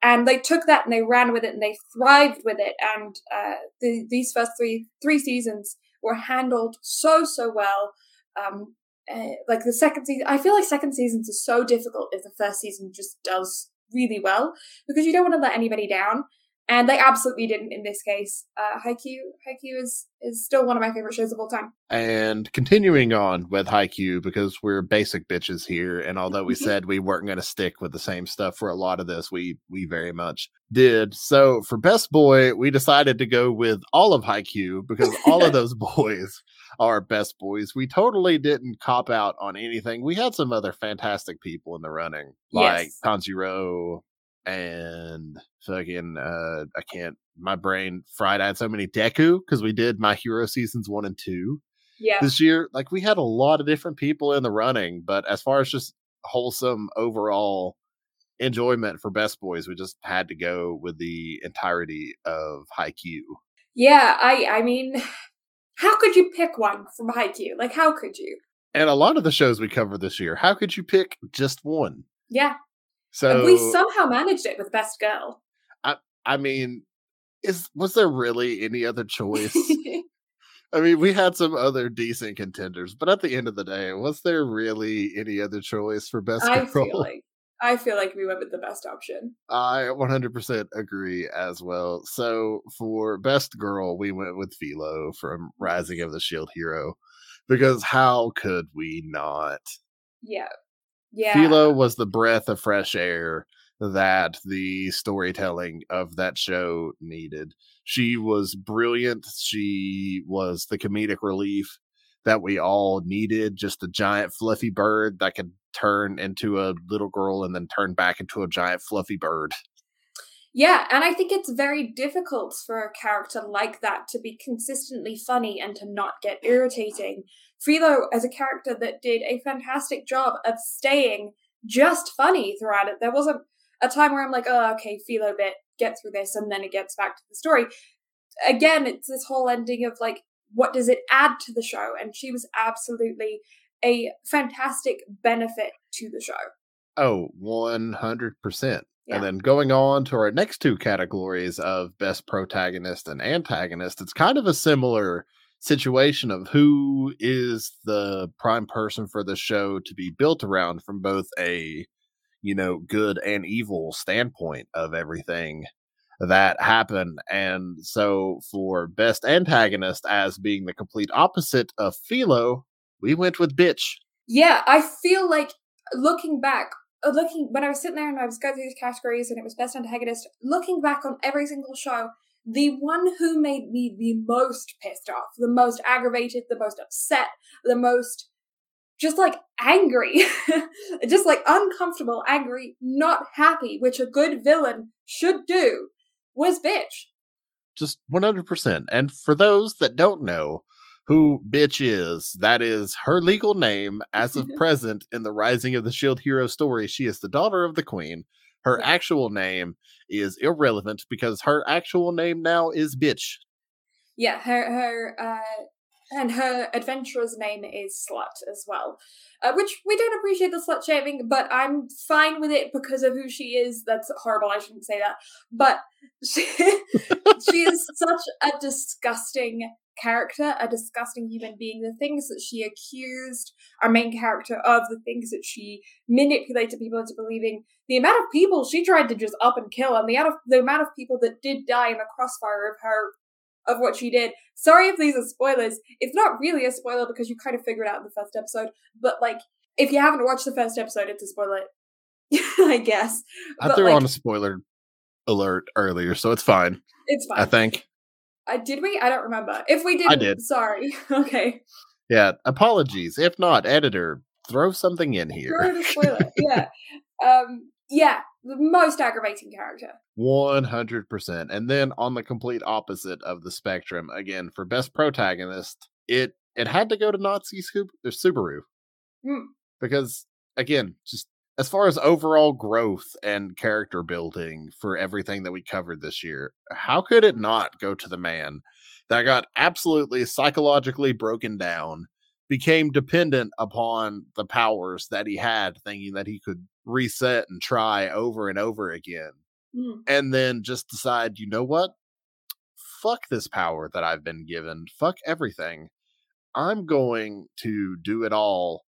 S2: And they took that and they ran with it and they thrived with it. And uh, the, these first three three seasons were handled so so well. Um, uh, like the second season, I feel like second seasons are so difficult if the first season just does really well because you don't want to let anybody down and they absolutely didn't in this case. Uh, Haikyuu, Haikyuu is is still one of my favorite shows of all time.
S1: And continuing on with Haikyuu because we're basic bitches here, and although we said we weren't going to stick with the same stuff for a lot of this, we we very much did. So for best boy, we decided to go with all of Haikyuu because all of those boys are best boys. We totally didn't cop out on anything. We had some other fantastic people in the running, like
S2: Yes.
S1: Tanjiro and fucking uh I can't my brain fried I had so many Deku because we did my hero seasons one and two
S2: Yeah,
S1: this year. Like we had a lot of different people in the running, but as far as just wholesome overall enjoyment for best boys, we just had to go with the entirety of Haikyuu.
S2: yeah. I I mean, how could you pick one from Haikyuu? Like, how could you?
S1: And a lot of the shows we covered this year, how could you pick just one?
S2: Yeah,
S1: So
S2: and we somehow managed it with Best Girl.
S1: I I mean, is was there really any other choice? I mean, we had some other decent contenders, but at the end of the day, was there really any other choice for best
S2: I
S1: girl?
S2: feel like I feel like we went with the best option.
S1: I 100% agree as well. So for best girl, we went with Philo from Rising of the Shield Hero because how could we not?
S2: Yeah, yeah.
S1: Philo was the breath of fresh air that the storytelling of that show needed. She was brilliant. She was the comedic relief that we all needed. Just a giant fluffy bird that could turn into a little girl and then turn back into a giant fluffy bird.
S2: Yeah, and I think it's very difficult for a character like that to be consistently funny and to not get irritating. Philo, as a character that did a fantastic job of staying just funny throughout it, there wasn't a time where I'm like, oh, okay, Philo bit, get through this, and then it gets back to the story. Again, it's this whole ending of like, what does it add to the show? And she was absolutely a fantastic benefit to the show.
S1: Oh, 100%.
S2: Yeah.
S1: And then going on to our next two categories of best protagonist and antagonist, it's kind of a similar situation of who is the prime person for the show to be built around from both a, you know, good and evil standpoint of everything that happened. And so for best antagonist as being the complete opposite of Philo, we went with bitch.
S2: Yeah, I feel like looking back, Uh, looking when I was sitting there and I was going through these categories and it was best antagonist. Looking back on every single show, the one who made me the most pissed off, the most aggravated, the most upset, the most just like angry, just like uncomfortable, angry, not happy, which a good villain should do, was bitch.
S1: Just 100%. And for those that don't know who bitch is, that is her legal name as of present in the Rising of the Shield Hero story. She is the daughter of the queen. Her actual name is irrelevant because her actual name now is bitch.
S2: Yeah, her her uh and her adventurer's name is Slut as well, uh, which we don't appreciate the slut shaming, but I'm fine with it because of who she is. That's horrible. I shouldn't say that, but she she is such a disgusting character, a disgusting human being. The things that she accused our main character of, the things that she manipulated people into believing, the amount of people she tried to just up and kill, and the amount of the amount of people that did die in the crossfire of her of what she did. Sorry if these are spoilers. It's not really a spoiler because you kind of figured out in the first episode, but like if you haven't watched the first episode, it's a spoiler. I guess.
S1: I but, threw like, on a spoiler alert earlier, so it's fine.
S2: It's fine.
S1: I think.
S2: Uh, did we? I don't remember. If we did, I did. Sorry. okay.
S1: Yeah. Apologies. If not, editor, throw something in here.
S2: Throw the spoiler. yeah. Um. Yeah. The most aggravating character.
S1: One hundred percent. And then on the complete opposite of the spectrum, again for best protagonist, it it had to go to Nazi scoop Natsuki Subaru mm. because again, just as far as overall growth and character building for everything that we covered this year, how could it not go to the man that got absolutely psychologically broken down, became dependent upon the powers that he had, thinking that he could reset and try over and over again, mm. and then just decide, you know what? Fuck this power that I've been given. Fuck everything. I'm going to do it all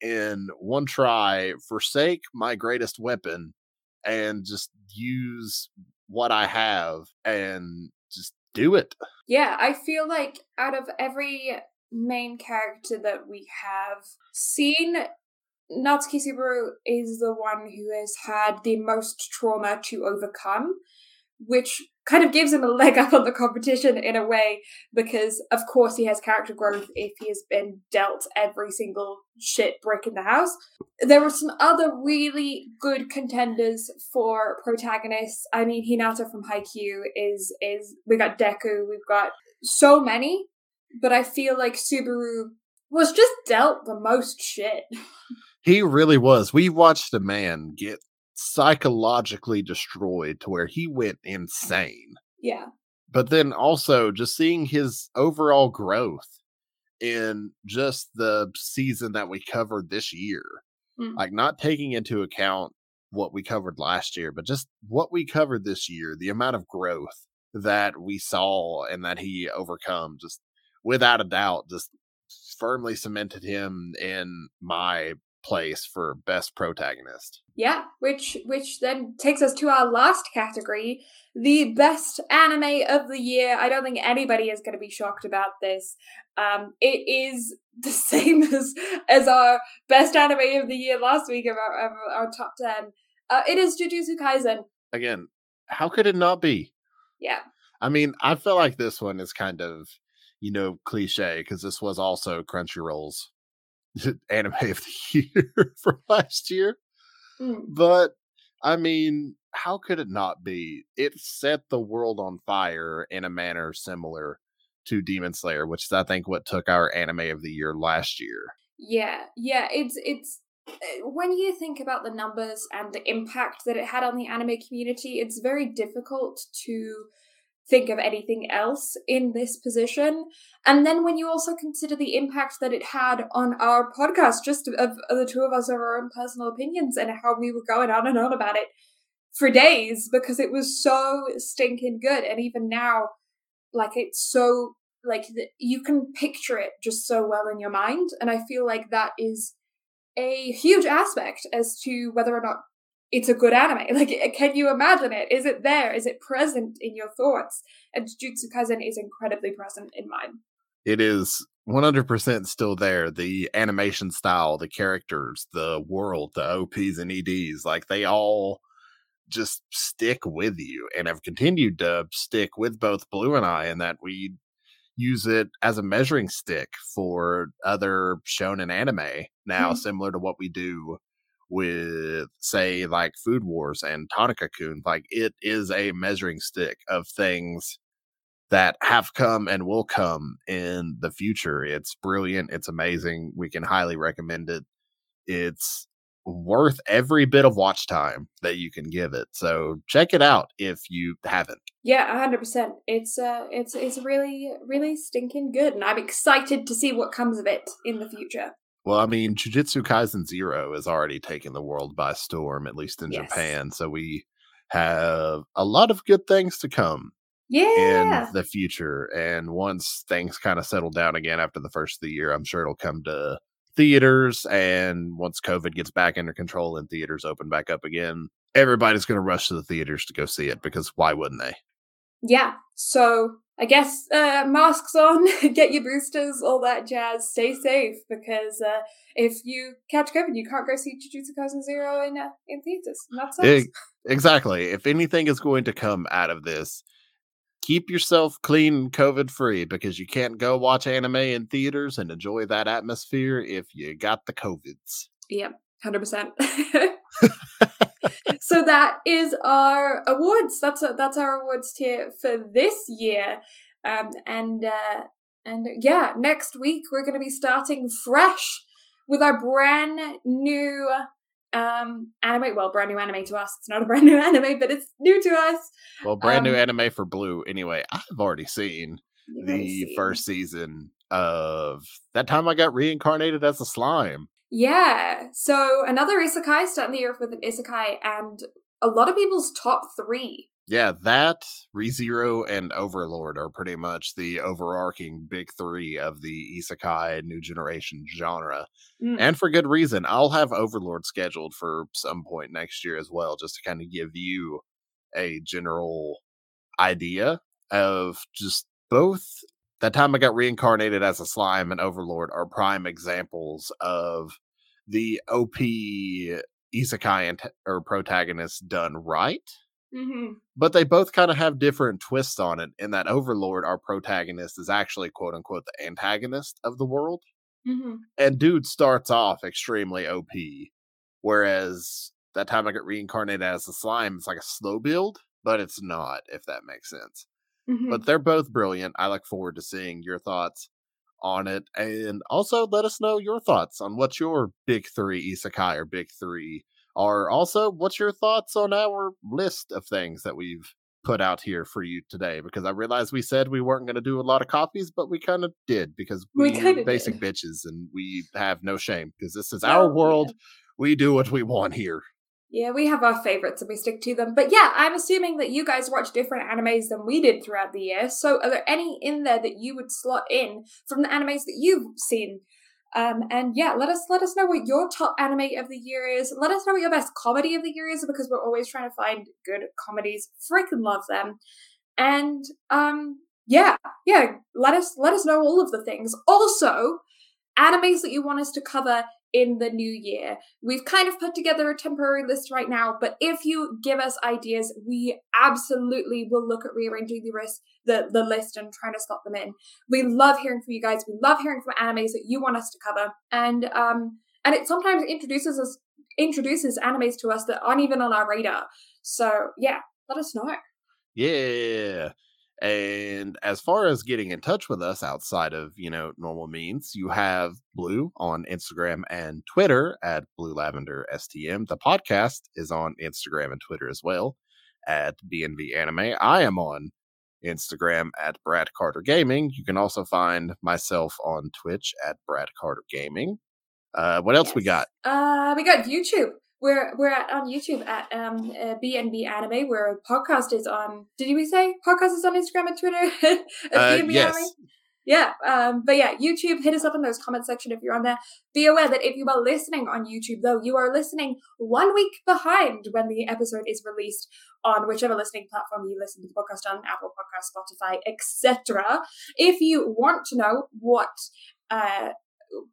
S1: in one try, forsake my greatest weapon, and just use what I have and just do it.
S2: Yeah, I feel like out of every main character that we have seen, Natsuki Subaru is the one who has had the most trauma to overcome, which kind of gives him a leg up on the competition in a way because of course he has character growth if he has been dealt every single shit brick in the house. There were some other really good contenders for protagonists. I mean hinata from haikyuu is is we got deku we've got so many but i feel like subaru was just dealt the most shit.
S1: He really was. We watched a man get psychologically destroyed to where he went insane.
S2: Yeah.
S1: But then also just seeing his overall growth in just the season that we covered this year. Mm. Like not taking into account what we covered last year, but just what we covered this year, the amount of growth that we saw and that he overcome just without a doubt just firmly cemented him in my place for best protagonist.
S2: Yeah, which which then takes us to our last category, the best anime of the year. I don't think anybody is going to be shocked about this. Um, it is the same as as our best anime of the year last week of our, of our top ten. Uh, it is Jujutsu Kaisen.
S1: Again, how could it not be?
S2: Yeah.
S1: I mean, I feel like this one is kind of, you know, cliche because this was also Crunchyroll's anime of the year for last year. Mm. But I mean, how could it not be? It set the world on fire in a manner similar to Demon Slayer, which is I think what took our anime of the year last year.
S2: Yeah, yeah, it's it's eh, when you think about the numbers and the impact that it had on the anime community, it's very difficult to think of anything else in this position. And then when you also consider the impact that it had on our podcast, just of, of the two of us, of our own personal opinions and how we were going on and on about it for days because it was so stinking good. And even now, like it's so like you can picture it just so well in your mind. And I feel like that is a huge aspect as to whether or not it's a good anime. Like, can you imagine it? Is it there? Is it present in your thoughts? And Jujutsu Kaisen is incredibly present in mine.
S1: It is 100% still there. The animation style, the characters, the world, the OPs and EDs, like they all just stick with you and have continued to stick with both Blue and I, and that we use it as a measuring stick for other shonen anime now, mm-hmm. similar to what we do with say like Food Wars and Tanaka Kun. Like it is a measuring stick of things that have come and will come in the future. It's brilliant. It's amazing. We can highly recommend it. It's worth every bit of watch time that you can give it. So check it out if you haven't.
S2: Yeah, hundred percent. It's uh, it's it's really really stinking good, and I'm excited to see what comes of it in the future.
S1: Well, I mean, Jujutsu Kaisen Zero is already taking the world by storm, at least in yes. Japan. So we have a lot of good things to come.
S2: Yeah.
S1: In the future. And once things kind of settle down again after the first of the year, I'm sure it'll come to theaters. And once COVID gets back under control and theaters open back up again, everybody's going to rush to the theaters to go see it because why wouldn't they?
S2: Yeah. So I guess uh, masks on, get your boosters, all that jazz. Stay safe because uh, if you catch COVID, you can't go see Jujutsu Kaisen Zero in uh, in theaters. And that. It,
S1: exactly. If anything is going to come out of this, keep yourself clean COVID free because you can't go watch anime in theaters and enjoy that atmosphere if you got the COVIDs.
S2: Yep, 100%. so that is our awards. That's a, that's our awards tier for this year. Um, and uh, and yeah, next week we're going to be starting fresh with our brand new um anime well brand new anime to us it's not a brand new anime but it's new to us
S1: well brand um, new anime for blue anyway i've already seen the first season of that time i got reincarnated as a slime
S2: yeah so another isekai starting the year with an isekai and a lot of people's top three
S1: yeah, that, ReZero, and Overlord are pretty much the overarching big three of the isekai new generation genre. Mm. And for good reason. I'll have Overlord scheduled for some point next year as well, just to kind of give you a general idea of just both. That time I got reincarnated as a slime and Overlord are prime examples of the OP isekai and or protagonist done right
S2: Mm-hmm.
S1: But they both kind of have different twists on it. In that Overlord, our protagonist, is actually quote unquote the antagonist of the world.
S2: Mm-hmm.
S1: And dude starts off extremely OP. Whereas that time I got reincarnated as a slime, it's like a slow build, but it's not, if that makes sense. Mm-hmm. But they're both brilliant. I look forward to seeing your thoughts on it. And also let us know your thoughts on what's your big three isekai or big three are also what's your thoughts on our list of things that we've put out here for you today because I realized we said we weren't going to do a lot of copies, but we kind of did because we, we basic did. bitches and we have no shame because this is our world. Yeah. We do what we want here.
S2: Yeah, we have our favorites and we stick to them. But yeah, I'm assuming that you guys watch different animes than we did throughout the year. So are there any in there that you would slot in from the animes that you've seen um, and yeah, let us let us know what your top anime of the year is. Let us know what your best comedy of the year is because we're always trying to find good comedies. Freaking love them. And um, yeah, yeah, let us let us know all of the things. Also, animes that you want us to cover in the new year. We've kind of put together a temporary list right now, but if you give us ideas, we absolutely will look at rearranging the list, the, the list and trying to slot them in. We love hearing from you guys. We love hearing from animes that you want us to cover. And um and it sometimes introduces us introduces animes to us that aren't even on our radar. So yeah, let us know.
S1: Yeah. And as far as getting in touch with us outside of, you know, normal means, you have Blue on Instagram and Twitter at Blue Lavender STM. The podcast is on Instagram and Twitter as well at BNB Anime. I am on Instagram at Brad Carter Gaming. You can also find myself on Twitch at Brad Carter Gaming. Uh, what else yes. we got?
S2: Uh, we got YouTube. We're we're at, on YouTube at um uh, BNB Anime, where podcast is on. Did we say podcast is on Instagram and Twitter?
S1: uh, yes. Anime?
S2: Yeah, um, but yeah, YouTube, hit us up in those comment section if you're on there. Be aware that if you are listening on YouTube, though, you are listening one week behind when the episode is released on whichever listening platform you listen to the podcast on, Apple Podcast, Spotify, etc. If you want to know what uh,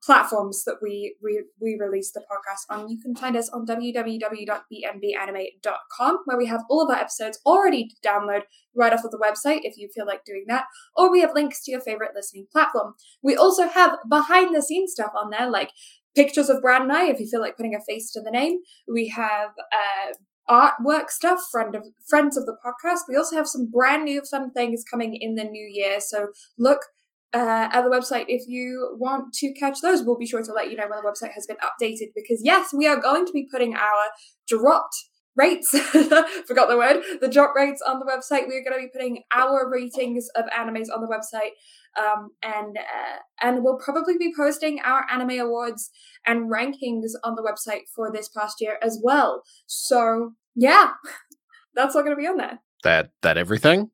S2: platforms that we, we we release the podcast on. You can find us on www.bnbanime.com, where we have all of our episodes already to download right off of the website if you feel like doing that, or we have links to your favorite listening platform. We also have behind the scenes stuff on there, like pictures of Brad and I, if you feel like putting a face to the name. We have uh, artwork stuff, friend of friends of the podcast. We also have some brand new fun things coming in the new year. So look uh, at the website. If you want to catch those. We'll be sure to let you know when the website has been updated because yes, we are going to be putting our dropped rates forgot the word the drop rates on the website. We're going to be putting our ratings of animes on the website um, and uh, and we'll probably be posting our anime awards and rankings on the website for this past year as well. So yeah that's all going to be on there.
S1: That that everything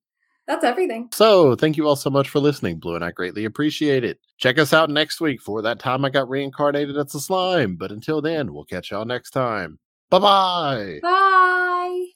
S2: that's everything
S1: so thank you all so much for listening blue and i greatly appreciate it check us out next week for that time i got reincarnated as a slime but until then we'll catch y'all next time Bye-bye.
S2: Bye.